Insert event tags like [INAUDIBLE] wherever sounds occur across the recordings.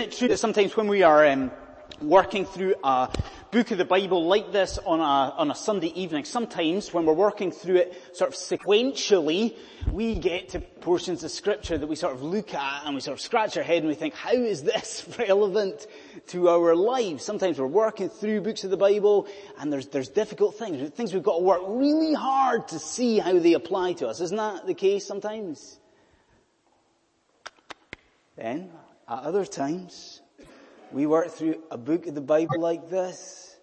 It's true that sometimes when we are um, working through a book of the Bible like this on a, on a Sunday evening, sometimes when we're working through it sort of sequentially, we get to portions of scripture that we sort of look at and we sort of scratch our head and we think, how is this [LAUGHS] relevant to our lives? Sometimes we're working through books of the Bible and there's, there's difficult things, things we've got to work really hard to see how they apply to us. Isn't that the case sometimes? Then, at other times, we work through a book of the Bible like this,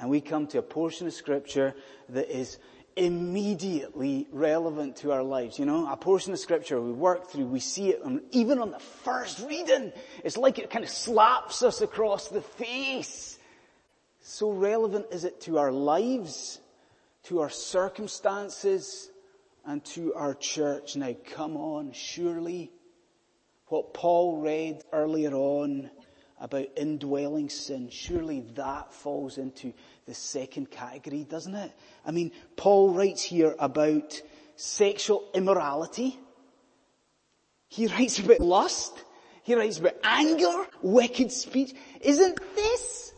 and we come to a portion of scripture that is immediately relevant to our lives. You know, a portion of scripture we work through, we see it, and even on the first reading, it's like it kind of slaps us across the face. So relevant is it to our lives, to our circumstances, and to our church. Now come on, surely what Paul read earlier on about indwelling sin, surely that falls into the second category, doesn't it? I mean, Paul writes here about sexual immorality. He [LAUGHS] writes about lust. He writes about anger, wicked speech. Isn't this,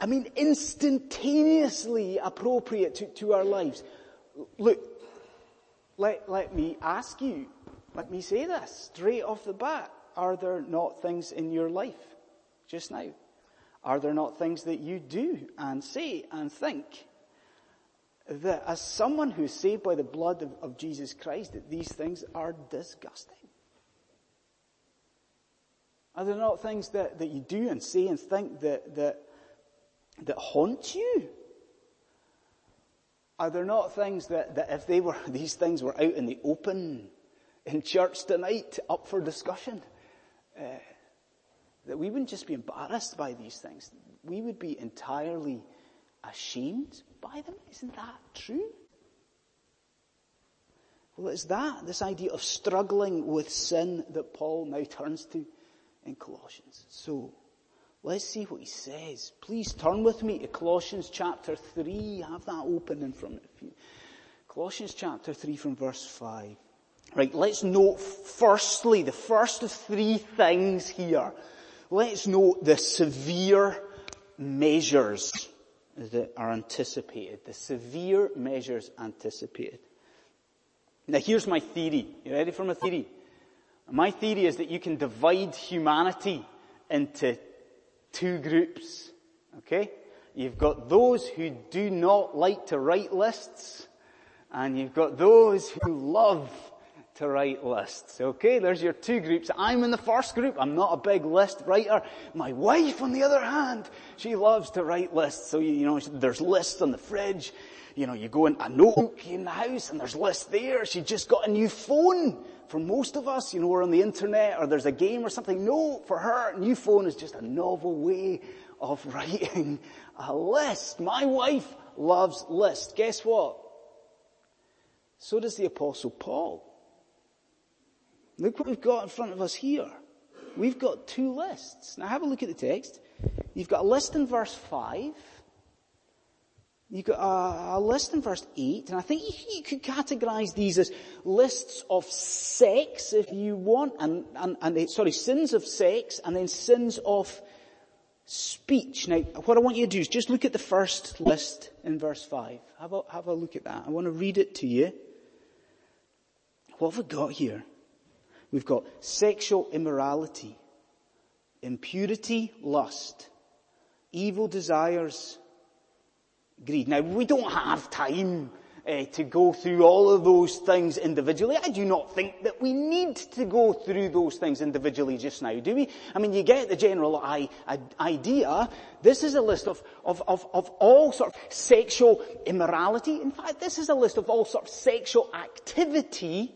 I mean, instantaneously appropriate to, to our lives? Look, let, let me ask you, let me say this straight off the bat. Are there not things in your life just now? Are there not things that you do and say and think that as someone who is saved by the blood of, of Jesus Christ, that these things are disgusting? Are there not things that, that you do and say and think that, that, that haunt you? Are there not things that, that if they were, [LAUGHS] these things were out in the open, in church tonight, up for discussion, uh, that we wouldn't just be embarrassed by these things, we would be entirely ashamed by them. Isn't that true? Well, it's that, this idea of struggling with sin that Paul now turns to in Colossians. So, let's see what he says. Please turn with me to Colossians chapter 3. Have that open in front of you. Colossians chapter 3 from verse 5. Right, let's note firstly, the first of three things here. Let's note the severe measures that are anticipated. The severe measures anticipated. Now here's my theory. You ready for my theory? My theory is that you can divide humanity into two groups. Okay? You've got those who do not like to write lists, and you've got those who love to write lists. Okay, there's your two groups. I'm in the first group. I'm not a big list writer. My wife, on the other hand, she loves to write lists. So, you know, there's lists on the fridge. You know, you go in a notebook in the house and there's lists there. She just got a new phone. For most of us, you know, we're on the internet or there's a game or something. No, for her, a new phone is just a novel way of [LAUGHS] writing a list. My wife loves lists. Guess what? So does the apostle Paul. Look what we've got in front of us here. We've got two lists. Now have a look at the text. You've got a list in verse 5. You've got a, list in verse 8, and I think you, could categorize these as lists of sex if you want, and, and, and, eh, sorry, sins of sex, and then sins of speech. Now, what I want you to do is just look at the first list in verse 5. Have a, have a look at that. I want to read it to you. What have we got here? We've got sexual immorality, impurity, lust, evil desires, greed. Now we don't have time uh, to go through all of those things individually. I do not think that we need to go through those things individually just now, do we? I mean, you get the general I, I, idea. This is a list of, of, of, of all sort of sexual immorality. In fact, this is a list of all sort of sexual activity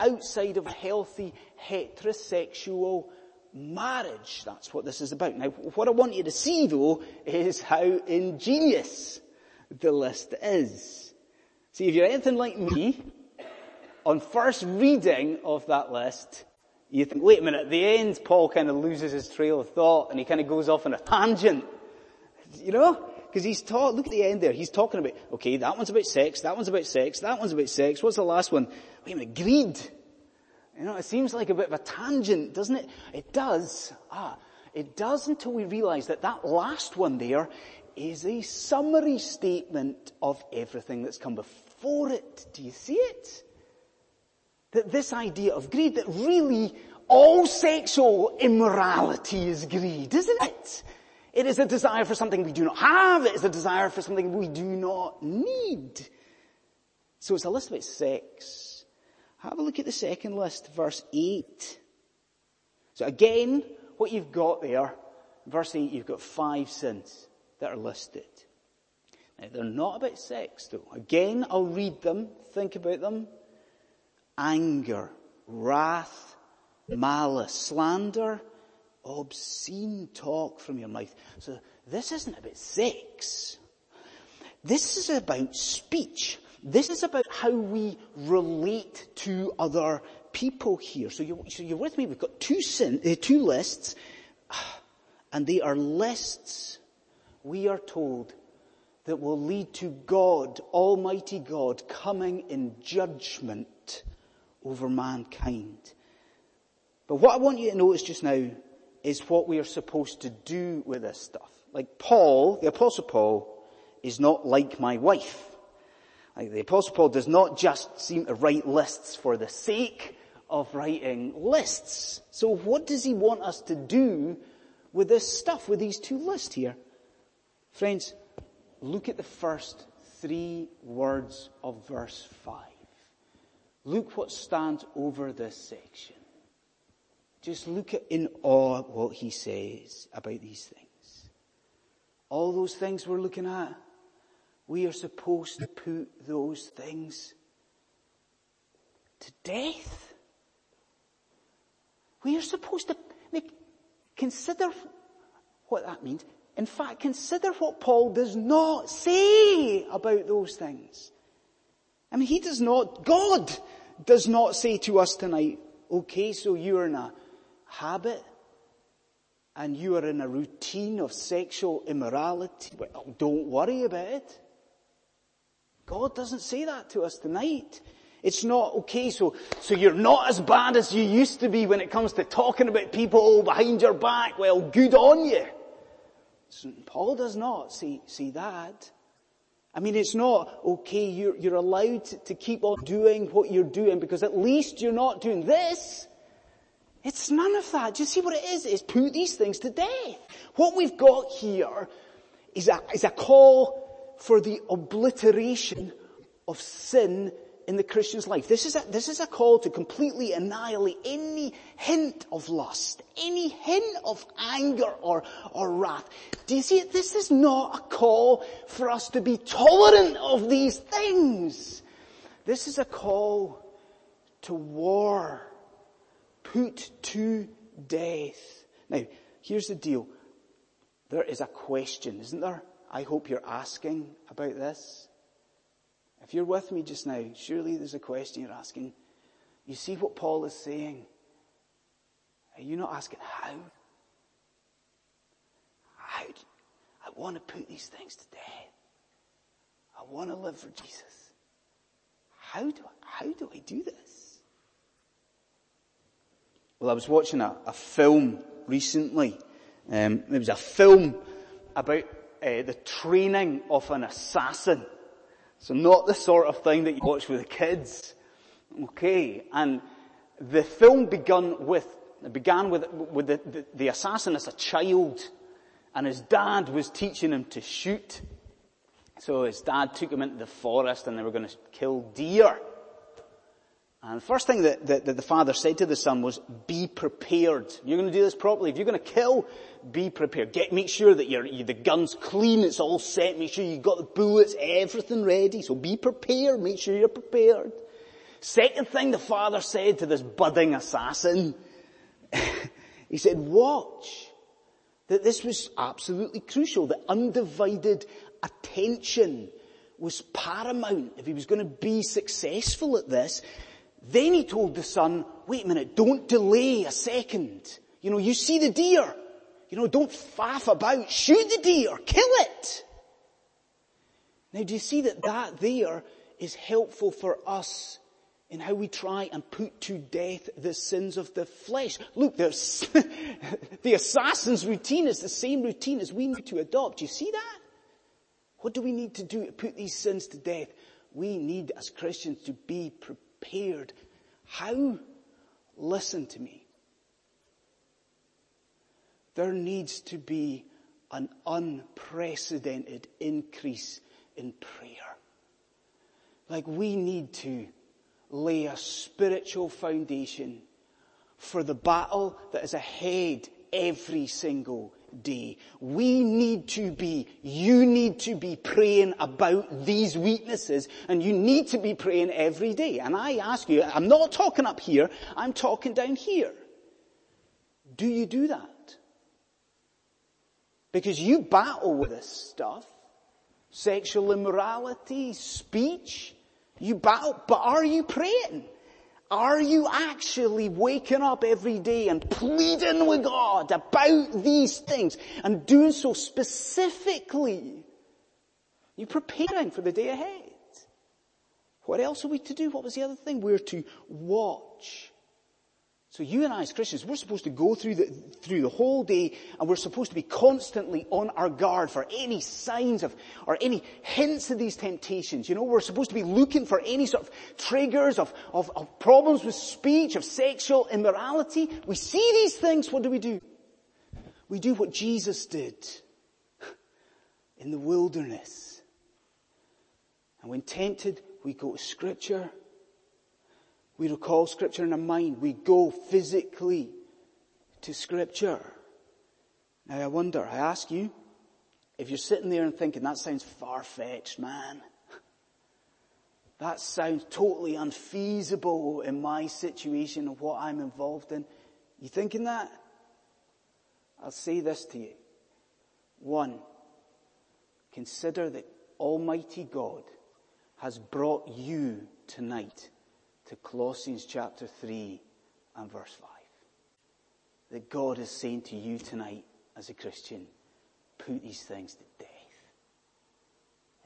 outside of healthy heterosexual marriage. That's what this is about. Now, what I want you to see though is how ingenious the list is. See, if you're anything like me, on first reading of that list, you think, wait a minute, at the end, Paul kind of loses his trail of thought and he kind of goes off on a tangent. You know? Because he's taught, look at the end there, he's talking about, okay, that one's about sex, that one's about sex, that one's about sex, what's the last one? Wait a minute, greed. You know, it seems like a bit of a tangent, doesn't it? It does. Ah, it does until we realize that that last one there is a summary statement of everything that's come before it. Do you see it? That this idea of greed, that really all sexual immorality is greed, isn't it? It is a desire for something we do not have. It is a desire for something we do not need. So it's a list about sex. Have a look at the second list, verse 8. So again, what you've got there, verse 8, you've got five sins that are listed. Now, they're not about sex though. Again, I'll read them, think about them. Anger, wrath, malice, slander, obscene talk from your mouth. So this isn't about sex. This is about speech. This is about how we relate to other people here. So so you're with me. We've got two sin, uh, two lists, and they are lists. We are told that will lead to God, Almighty God, coming in judgment over mankind. But what I want you to notice just now is what we are supposed to do with this stuff. Like Paul, the apostle Paul, is not like my wife. Like the apostle Paul does not just seem to write lists for the sake of writing lists. So what does he want us to do with this stuff, with these two lists here? Friends, look at the first three words of verse 5. Look what stands over this section. Just look at in awe what he says about these things. All those things we're looking at, we are supposed to put those things to death. We are supposed to make, consider what that means. In fact, consider what Paul does not say about those things. I mean, he does not, God does not say to us tonight, okay, so you're a habit and you are in a routine of sexual immorality, well, don't worry about it. God doesn't say that to us tonight. It's not okay, so, so you're not as bad as you used to be when it comes to talking about people behind your back. Well, good on you. Paul does not see, see that. I mean, it's not okay, you're, you're allowed to, to keep on doing what you're doing because at least you're not doing this. It's none of that. Do you see what it is? It's put these things to death. What we've got here is a, is a call for the obliteration of sin in the Christian's life. This is a, this is a call to completely annihilate any hint of lust, any hint of anger or, or wrath. Do you see it? This is not a call for us to be tolerant of these things. This is a call to war put to death. Now, here's the deal. There is a question, isn't there? I hope you're asking about this. If you're with me just now, surely there's a question you're asking. You see what Paul is saying? Are you not asking how? How? Do, I want to put these things to death. I want to live for Jesus. How do I, how do I do this? Well, I was watching a, a film recently. Um, it was a film about uh, the training of an assassin. So not the sort of thing that you watch with the kids. Okay, and the film began with began with, with the, the, the assassin as a child, and his dad was teaching him to shoot. So his dad took him into the forest, and they were going to kill deer. And the first thing that, that, that, the father said to the son was, be prepared. You're going to do this properly. If you're going to kill, be prepared. Get, make sure that your, the gun's clean, it's all set, make sure you've got the bullets, everything ready. So be prepared, make sure you're prepared. Second thing the father said to this budding assassin, [LAUGHS] he said, watch. That this was absolutely crucial, that undivided attention was paramount if he was going to be successful at this. Then he told the son, wait a minute, don't delay a second. You know, you see the deer. You know, don't faff about. Shoot the deer. Kill it. Now do you see that that there is helpful for us in how we try and put to death the sins of the flesh. Look, there's, [LAUGHS] the assassin's routine is the same routine as we need to adopt. Do You see that? What do we need to do to put these sins to death? We need as Christians to be prepared. How? Listen to me. There needs to be an unprecedented increase in prayer. Like we need to lay a spiritual foundation for the battle that is ahead every single day. We need to be, you need to be praying about these weaknesses and you need to be praying every day. And I ask you, I'm not talking up here, I'm talking down here. Do you do that? Because you battle with this stuff. Sexual immorality, speech. You battle, but are you praying? Are you actually waking up every day and pleading with God about these things and doing so specifically? You preparing for the day ahead. What else are we to do? What was the other thing? We're to watch so you and I as Christians, we're supposed to go through the, through the whole day and we're supposed to be constantly on our guard for any signs of, or any hints of these temptations. You know, we're supposed to be looking for any sort of triggers of, of, of problems with speech, of sexual immorality. We see these things, what do we do? We do what Jesus did in the wilderness. And when tempted, we go to scripture we recall scripture in our mind. We go physically to scripture. Now I wonder, I ask you, if you're sitting there and thinking, that sounds far-fetched, man. [LAUGHS] That sounds totally unfeasible in my situation of what I'm involved in. You thinking that? I'll say this to you. One, consider that Almighty God has brought you tonight to Colossians chapter 3 and verse 5. That God is saying to you tonight as a Christian, put these things to death.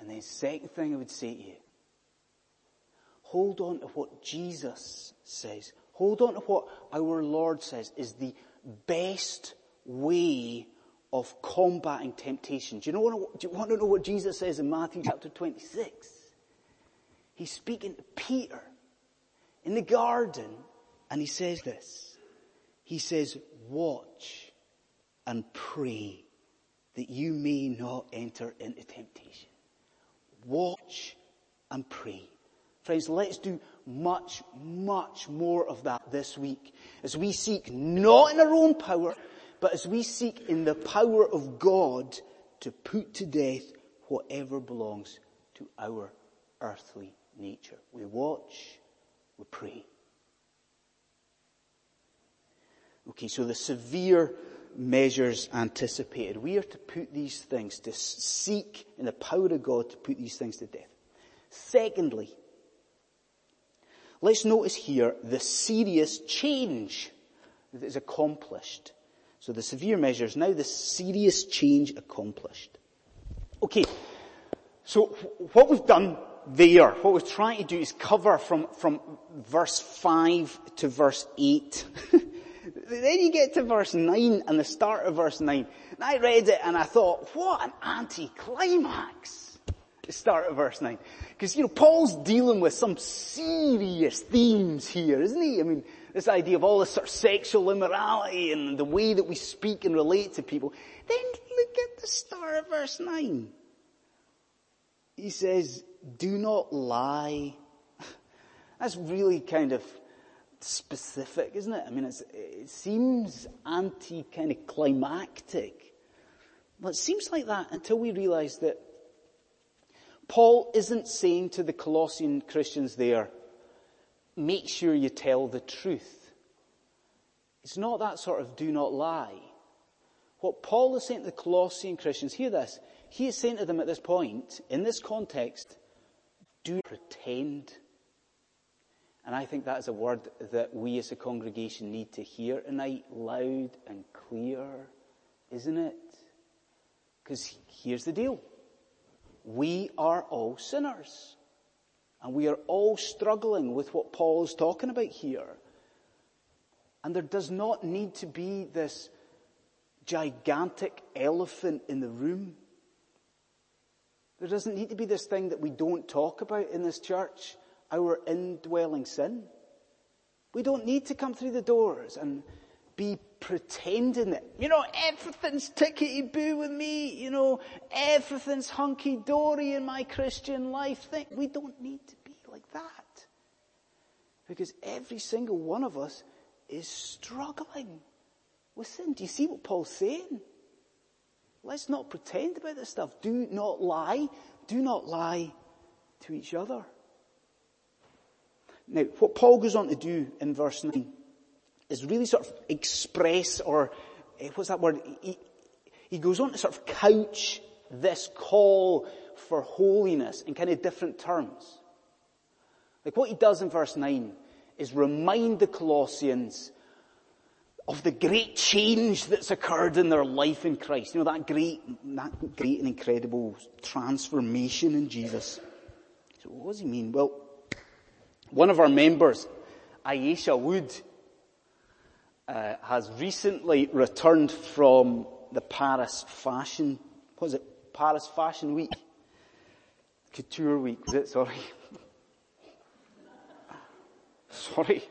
And then second thing I would say to you, hold on to what Jesus says. Hold on to what our Lord says is the best way of combating temptation. Do you, know, do you want to know what Jesus says in Matthew chapter 26? He's speaking to Peter in the garden and he says this. He says, watch and pray that you may not enter into temptation. Watch and pray. Friends, let's do much, much more of that this week as we seek not in our own power, but as we seek in the power of God to put to death whatever belongs to our earthly nature. We watch we pray. Okay, so the severe measures anticipated. We are to put these things, to seek in the power of God to put these things to death. Secondly, let's notice here the serious change that is accomplished. So the severe measures, now the serious change accomplished. Okay, so what we've done there, what we're trying to do is cover from, from verse 5 to verse 8. [LAUGHS] then you get to verse 9 and the start of verse 9. And I read it and I thought, what an anticlimax. The start of verse 9. Because, you know, Paul's dealing with some serious themes here, isn't he? I mean, this idea of all this sort of sexual immorality and the way that we speak and relate to people. Then look at the start of verse 9. He says, do not lie. [LAUGHS] That's really kind of specific, isn't it? I mean, it seems anti kind of climactic. Well, it seems like that until we realize that Paul isn't saying to the Colossian Christians there, make sure you tell the truth. It's not that sort of do not lie. What Paul is saying to the Colossian Christians, hear this, he is saying to them at this point, in this context, do pretend. And I think that is a word that we as a congregation need to hear tonight loud and clear, isn't it? Because here's the deal. We are all sinners. And we are all struggling with what Paul is talking about here. And there does not need to be this gigantic elephant in the room. There doesn't need to be this thing that we don't talk about in this church, our indwelling sin. We don't need to come through the doors and be pretending that, you know, everything's tickety boo with me, you know, everything's hunky dory in my Christian life. thing. We don't need to be like that. Because every single one of us is struggling with sin. Do you see what Paul's saying? Let's not pretend about this stuff. Do not lie. Do not lie to each other. Now, what Paul goes on to do in verse 9 is really sort of express or, eh, what's that word? He, he goes on to sort of couch this call for holiness in kind of different terms. Like what he does in verse 9 is remind the Colossians of the great change that's occurred in their life in Christ. You know, that great, that great and incredible transformation in Jesus. So what does he mean? Well, one of our members, Ayesha Wood, uh, has recently returned from the Paris Fashion, was it? Paris Fashion Week? Couture Week, was it? Sorry. [LAUGHS] Sorry.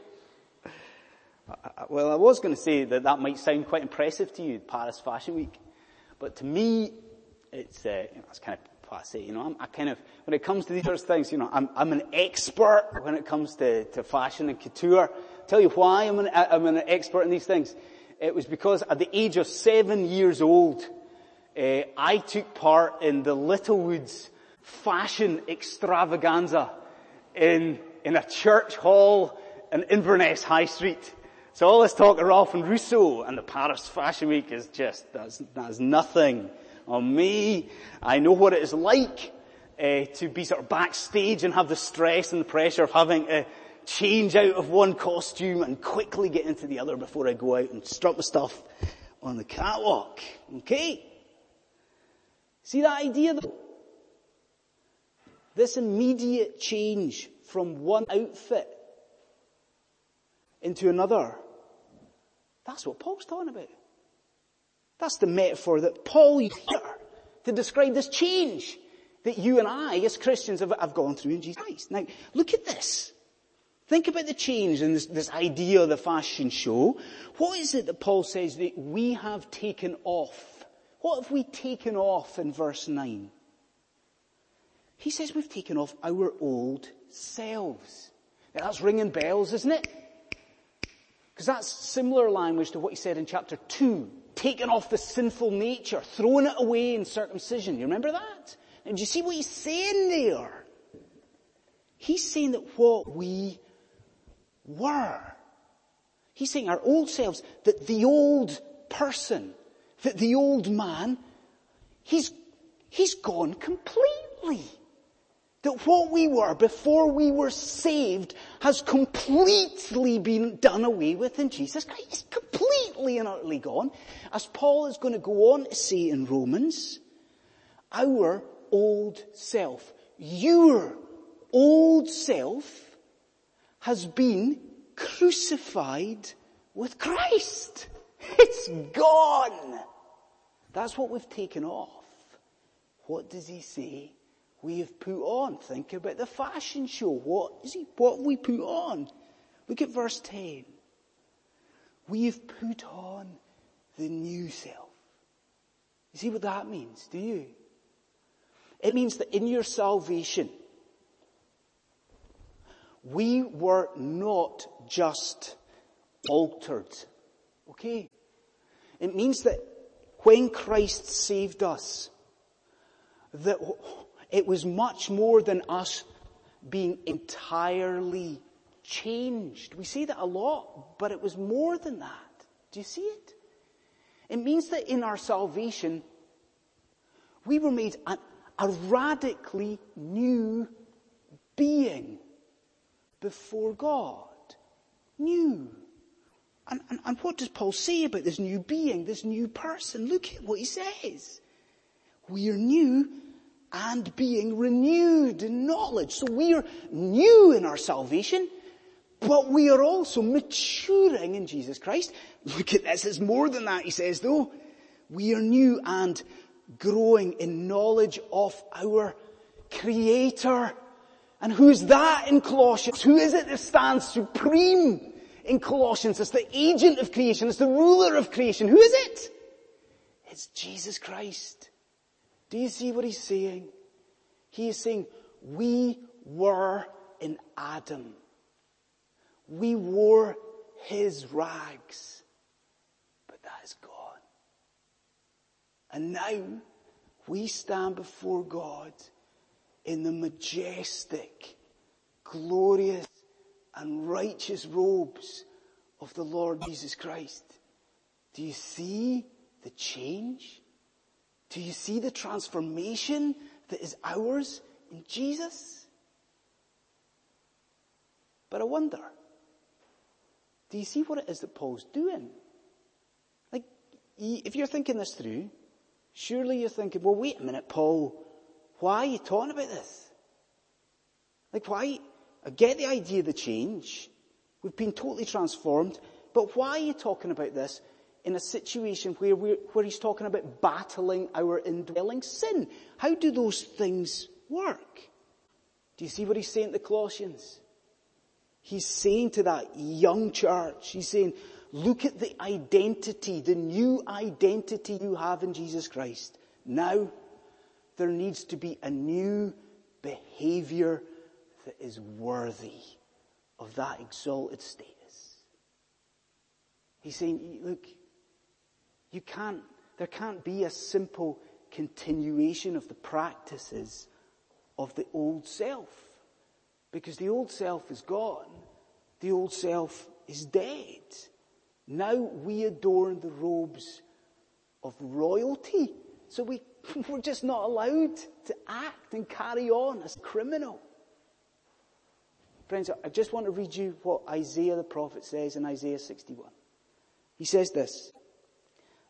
Well, I was going to say that that might sound quite impressive to you, Paris Fashion Week. But to me, it's, uh, you know, it's kind of passe, you know, I'm, I kind of, when it comes to these sorts of things, you know, I'm, I'm an expert when it comes to, to fashion and couture. I'll Tell you why I'm an, I'm an expert in these things. It was because at the age of seven years old, uh, I took part in the Littlewoods fashion extravaganza in, in a church hall in Inverness High Street. So all this talk of Ralph and Russo and the Paris Fashion Week is just, that's, that's nothing on me. I know what it is like uh, to be sort of backstage and have the stress and the pressure of having to change out of one costume and quickly get into the other before I go out and strut my stuff on the catwalk. Okay? See that idea though? This immediate change from one outfit into another that's what Paul's talking about. That's the metaphor that Paul used here to describe this change that you and I, as Christians, have, have gone through in Jesus Christ. Now, look at this. Think about the change in this, this idea of the fashion show. What is it that Paul says that we have taken off? What have we taken off in verse 9? He says we've taken off our old selves. Now that's ringing bells, isn't it? Because that's similar language to what he said in chapter 2. Taking off the sinful nature, throwing it away in circumcision. You remember that? And do you see what he's saying there? He's saying that what we were. He's saying our old selves, that the old person, that the old man, he's, he's gone completely that what we were before we were saved has completely been done away with in Jesus Christ. It's completely and utterly gone. As Paul is going to go on to say in Romans, our old self, your old self has been crucified with Christ. It's gone. That's what we've taken off. What does he say? We have put on. Think about the fashion show. What is he, what have we put on? Look at verse 10. We have put on the new self. You see what that means, do you? It means that in your salvation, we were not just altered. Okay? It means that when Christ saved us, that it was much more than us being entirely changed. We see that a lot, but it was more than that. Do you see it? It means that in our salvation, we were made a, a radically new being before God. New. And, and, and, what does Paul say about this new being, this new person? Look at what he says. We are new and being renewed in knowledge. So we are new in our salvation, but we are also maturing in Jesus Christ. [LAUGHS] Look at this, it's more than that, he says though. We are new and growing in knowledge of our Creator. And who's that in Colossians? Who is it that stands supreme in Colossians? It's the agent of creation. It's the ruler of creation. Who is it? It's Jesus Christ. Do you see what he's saying? He is saying, we were in Adam. We wore his rags, but that is gone. And now we stand before God in the majestic, glorious and righteous robes of the Lord Jesus Christ. Do you see the change? Do you see the transformation that is ours in Jesus? But I wonder, do you see what it is that Paul's doing? Like, if you're thinking this through, surely you're thinking, well wait a minute, Paul, why are you talking about this? Like why, I get the idea of the change. We've been totally transformed, but why are you talking about this in a situation where, where he's talking about battling our indwelling sin? How do those things work? Do you see what he's saying to the Colossians? He's saying to that young church, he's saying, look at the identity, the new identity you have in Jesus Christ. Now, there needs to be a new behavior that is worthy of that exalted status. He's saying, look, you can't, there can't be a simple continuation of the practices of the old self. Because the old self is gone. The old self is dead. Now we adorn the robes of royalty. So we [LAUGHS] We're just not allowed to act and carry on as criminal. Friends, I just want to read you what Isaiah the prophet says in Isaiah 61. He says this,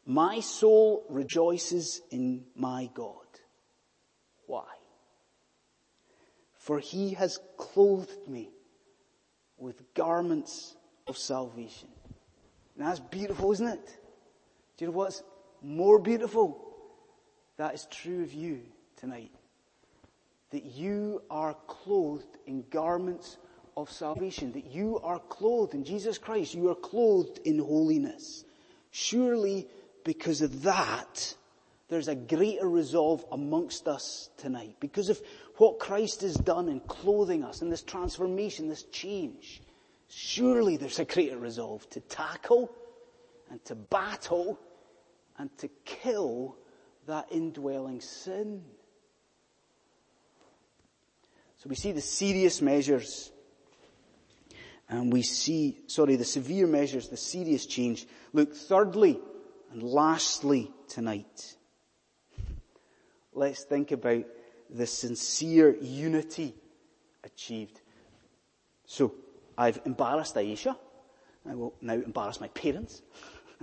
My soul rejoices in my God. Why? For he has clothed me with garments of salvation. Now that's beautiful, isn't it? Do you know what's more beautiful? That is true of you tonight. That you are clothed in garments of salvation. That you are clothed in Jesus Christ. You are clothed in holiness. Surely because of that, there's a greater resolve amongst us tonight. Because of what Christ has done in clothing us and this transformation, this change. Surely there's a greater resolve to tackle and to battle and to kill that indwelling sin. So we see the serious measures and we see, sorry, the severe measures, the serious change. Look, thirdly and lastly tonight, let's think about the sincere unity achieved. So, I've embarrassed Aisha. I will now embarrass my parents.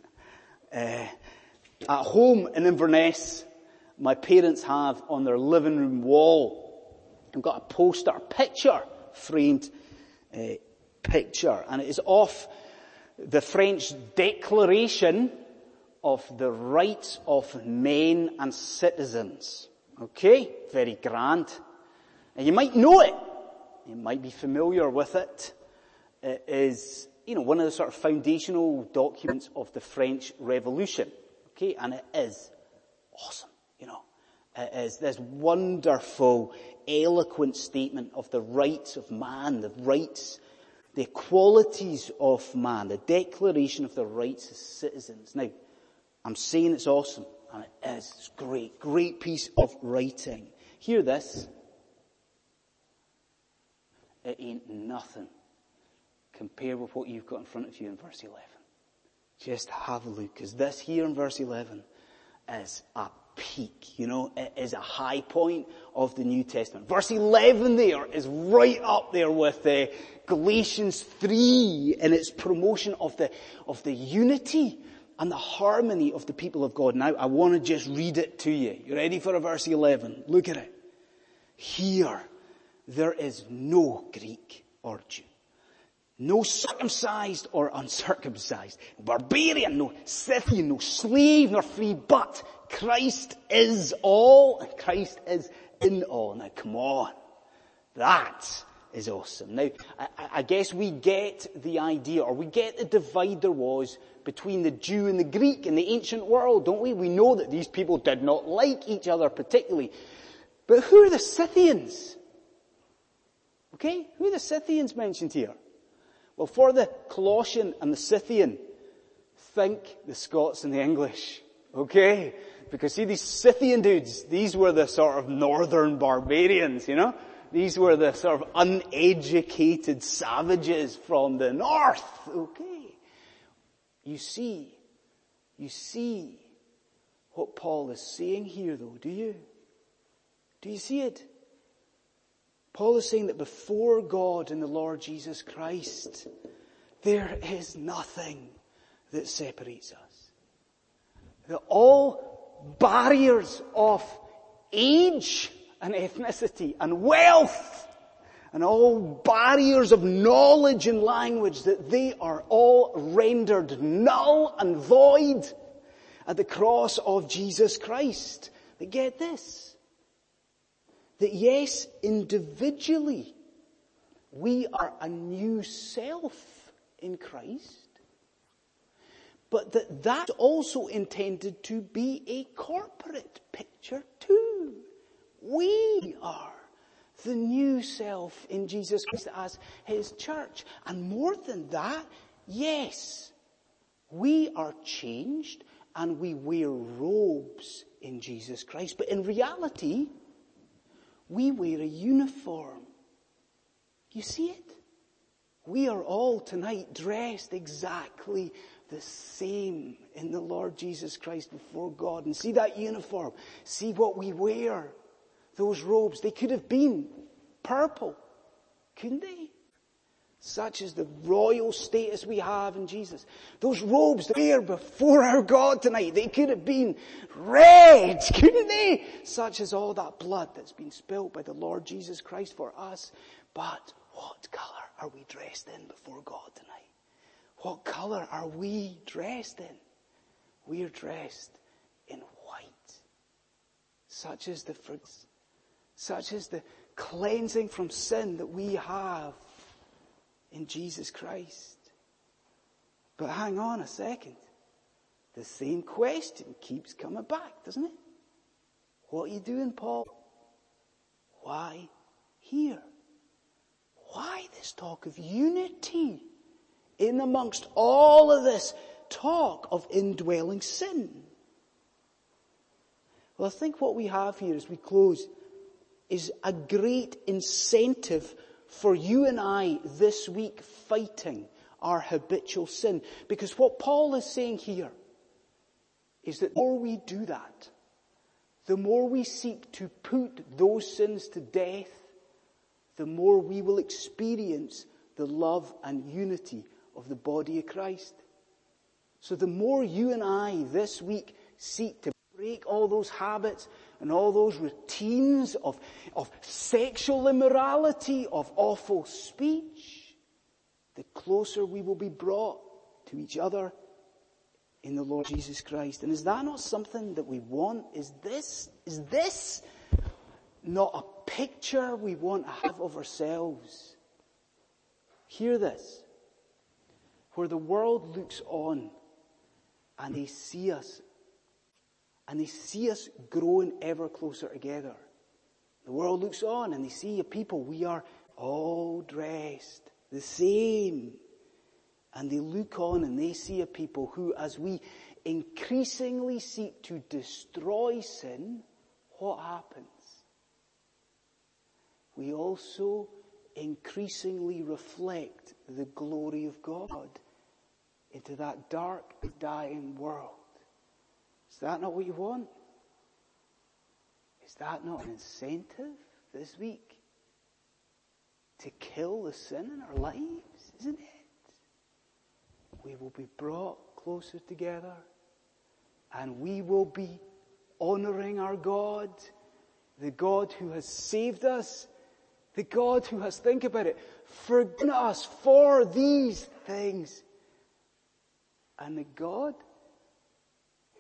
[LAUGHS] uh, at home in Inverness, my parents have on their living room wall, I've got a poster, a picture, framed uh, picture, and it is off the French Declaration of the Rights of Men and Citizens. Okay? Very grand. And you might know it. You might be familiar with it. It is, you know, one of the sort of foundational documents of the French Revolution. Okay, and it is awesome, you know. It is this wonderful, eloquent statement of the rights of man, the rights, the equalities of man, the declaration of the rights of citizens. Now, I'm saying it's awesome, and it is. It's great, great piece of writing. Hear this. It ain't nothing compared with what you've got in front of you in verse 11. Just have a look, because this here in verse 11 is a peak, you know, it is a high point of the New Testament. Verse 11 there is right up there with uh, Galatians 3 in its promotion of the, of the unity and the harmony of the people of God. Now, I want to just read it to you. You ready for a verse 11? Look at it. Here, there is no Greek or Jew. No circumcised or uncircumcised. Barbarian, no Scythian, no slave nor free, but Christ is all and Christ is in all. Now come on. That is awesome. Now, I, I, guess we get the idea, or we get the divide there was between the Jew and the Greek in the ancient world, don't we? We know that these people did not like each other particularly. But who are the Scythians? Okay? Who are the Scythians mentioned here? Well, for the Colossian and the Scythian, think the Scots and the English. Okay? Because see, these Scythian dudes, these were the sort of northern barbarians, you know? These were the sort of uneducated savages from the north. Okay. You see, you see what Paul is saying here though, do you? Do you see it? Paul is saying that before God and the Lord Jesus Christ, there is nothing that separates us. That all barriers of age and ethnicity and wealth and all barriers of knowledge and language that they are all rendered null and void at the cross of Jesus Christ. But get this that yes, individually, we are a new self in Christ, but that that's also intended to be a corporate picture too. We are the new self in Jesus Christ as His church. And more than that, yes, we are changed and we wear robes in Jesus Christ. But in reality, we wear a uniform. You see it? We are all tonight dressed exactly the same in the Lord Jesus Christ before God. And see that uniform. See what we wear. Those robes. They could have been purple. Couldn't they? Such is the royal status we have in Jesus. Those robes that we wear before our God tonight, they could have been red, [LAUGHS] couldn't they? Such as all that blood that's been spilled by the Lord Jesus Christ for us. But what color are we dressed in before God tonight? What color are we dressed in? We are dressed in white. Such is the fruits, such is the cleansing from sin that we have in Jesus Christ. But hang on a second. The same question keeps coming back, doesn't it? What are you doing, Paul? Why here? Why this talk of unity in amongst all of this talk of indwelling sin? Well, I think what we have here as we close is a great incentive for you and I this week fighting our habitual sin. Because what Paul is saying here is that the more we do that, the more we seek to put those sins to death, the more we will experience the love and unity of the body of Christ. So the more you and I this week seek to break all those habits and all those routines of, of sexual immorality, of awful speech, the closer we will be brought to each other in the Lord Jesus Christ. And is that not something that we want? Is this, is this not a picture we want to have of ourselves? Hear this. Where the world looks on and they see us and they see us growing ever closer together. The world looks on and they see a people, we are all dressed the same. And they look on and they see a people who, as we increasingly seek to destroy sin, what happens? We also increasingly reflect the glory of God into that dark, dying world. That not what you want? Is that not an incentive this week to kill the sin in our lives? Isn't it? We will be brought closer together and we will be honoring our God the God who has saved us, the God who has, think about it, forgiven us for these things, and the God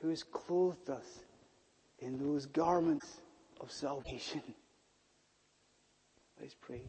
who has clothed us in those garments of salvation. Let's pray.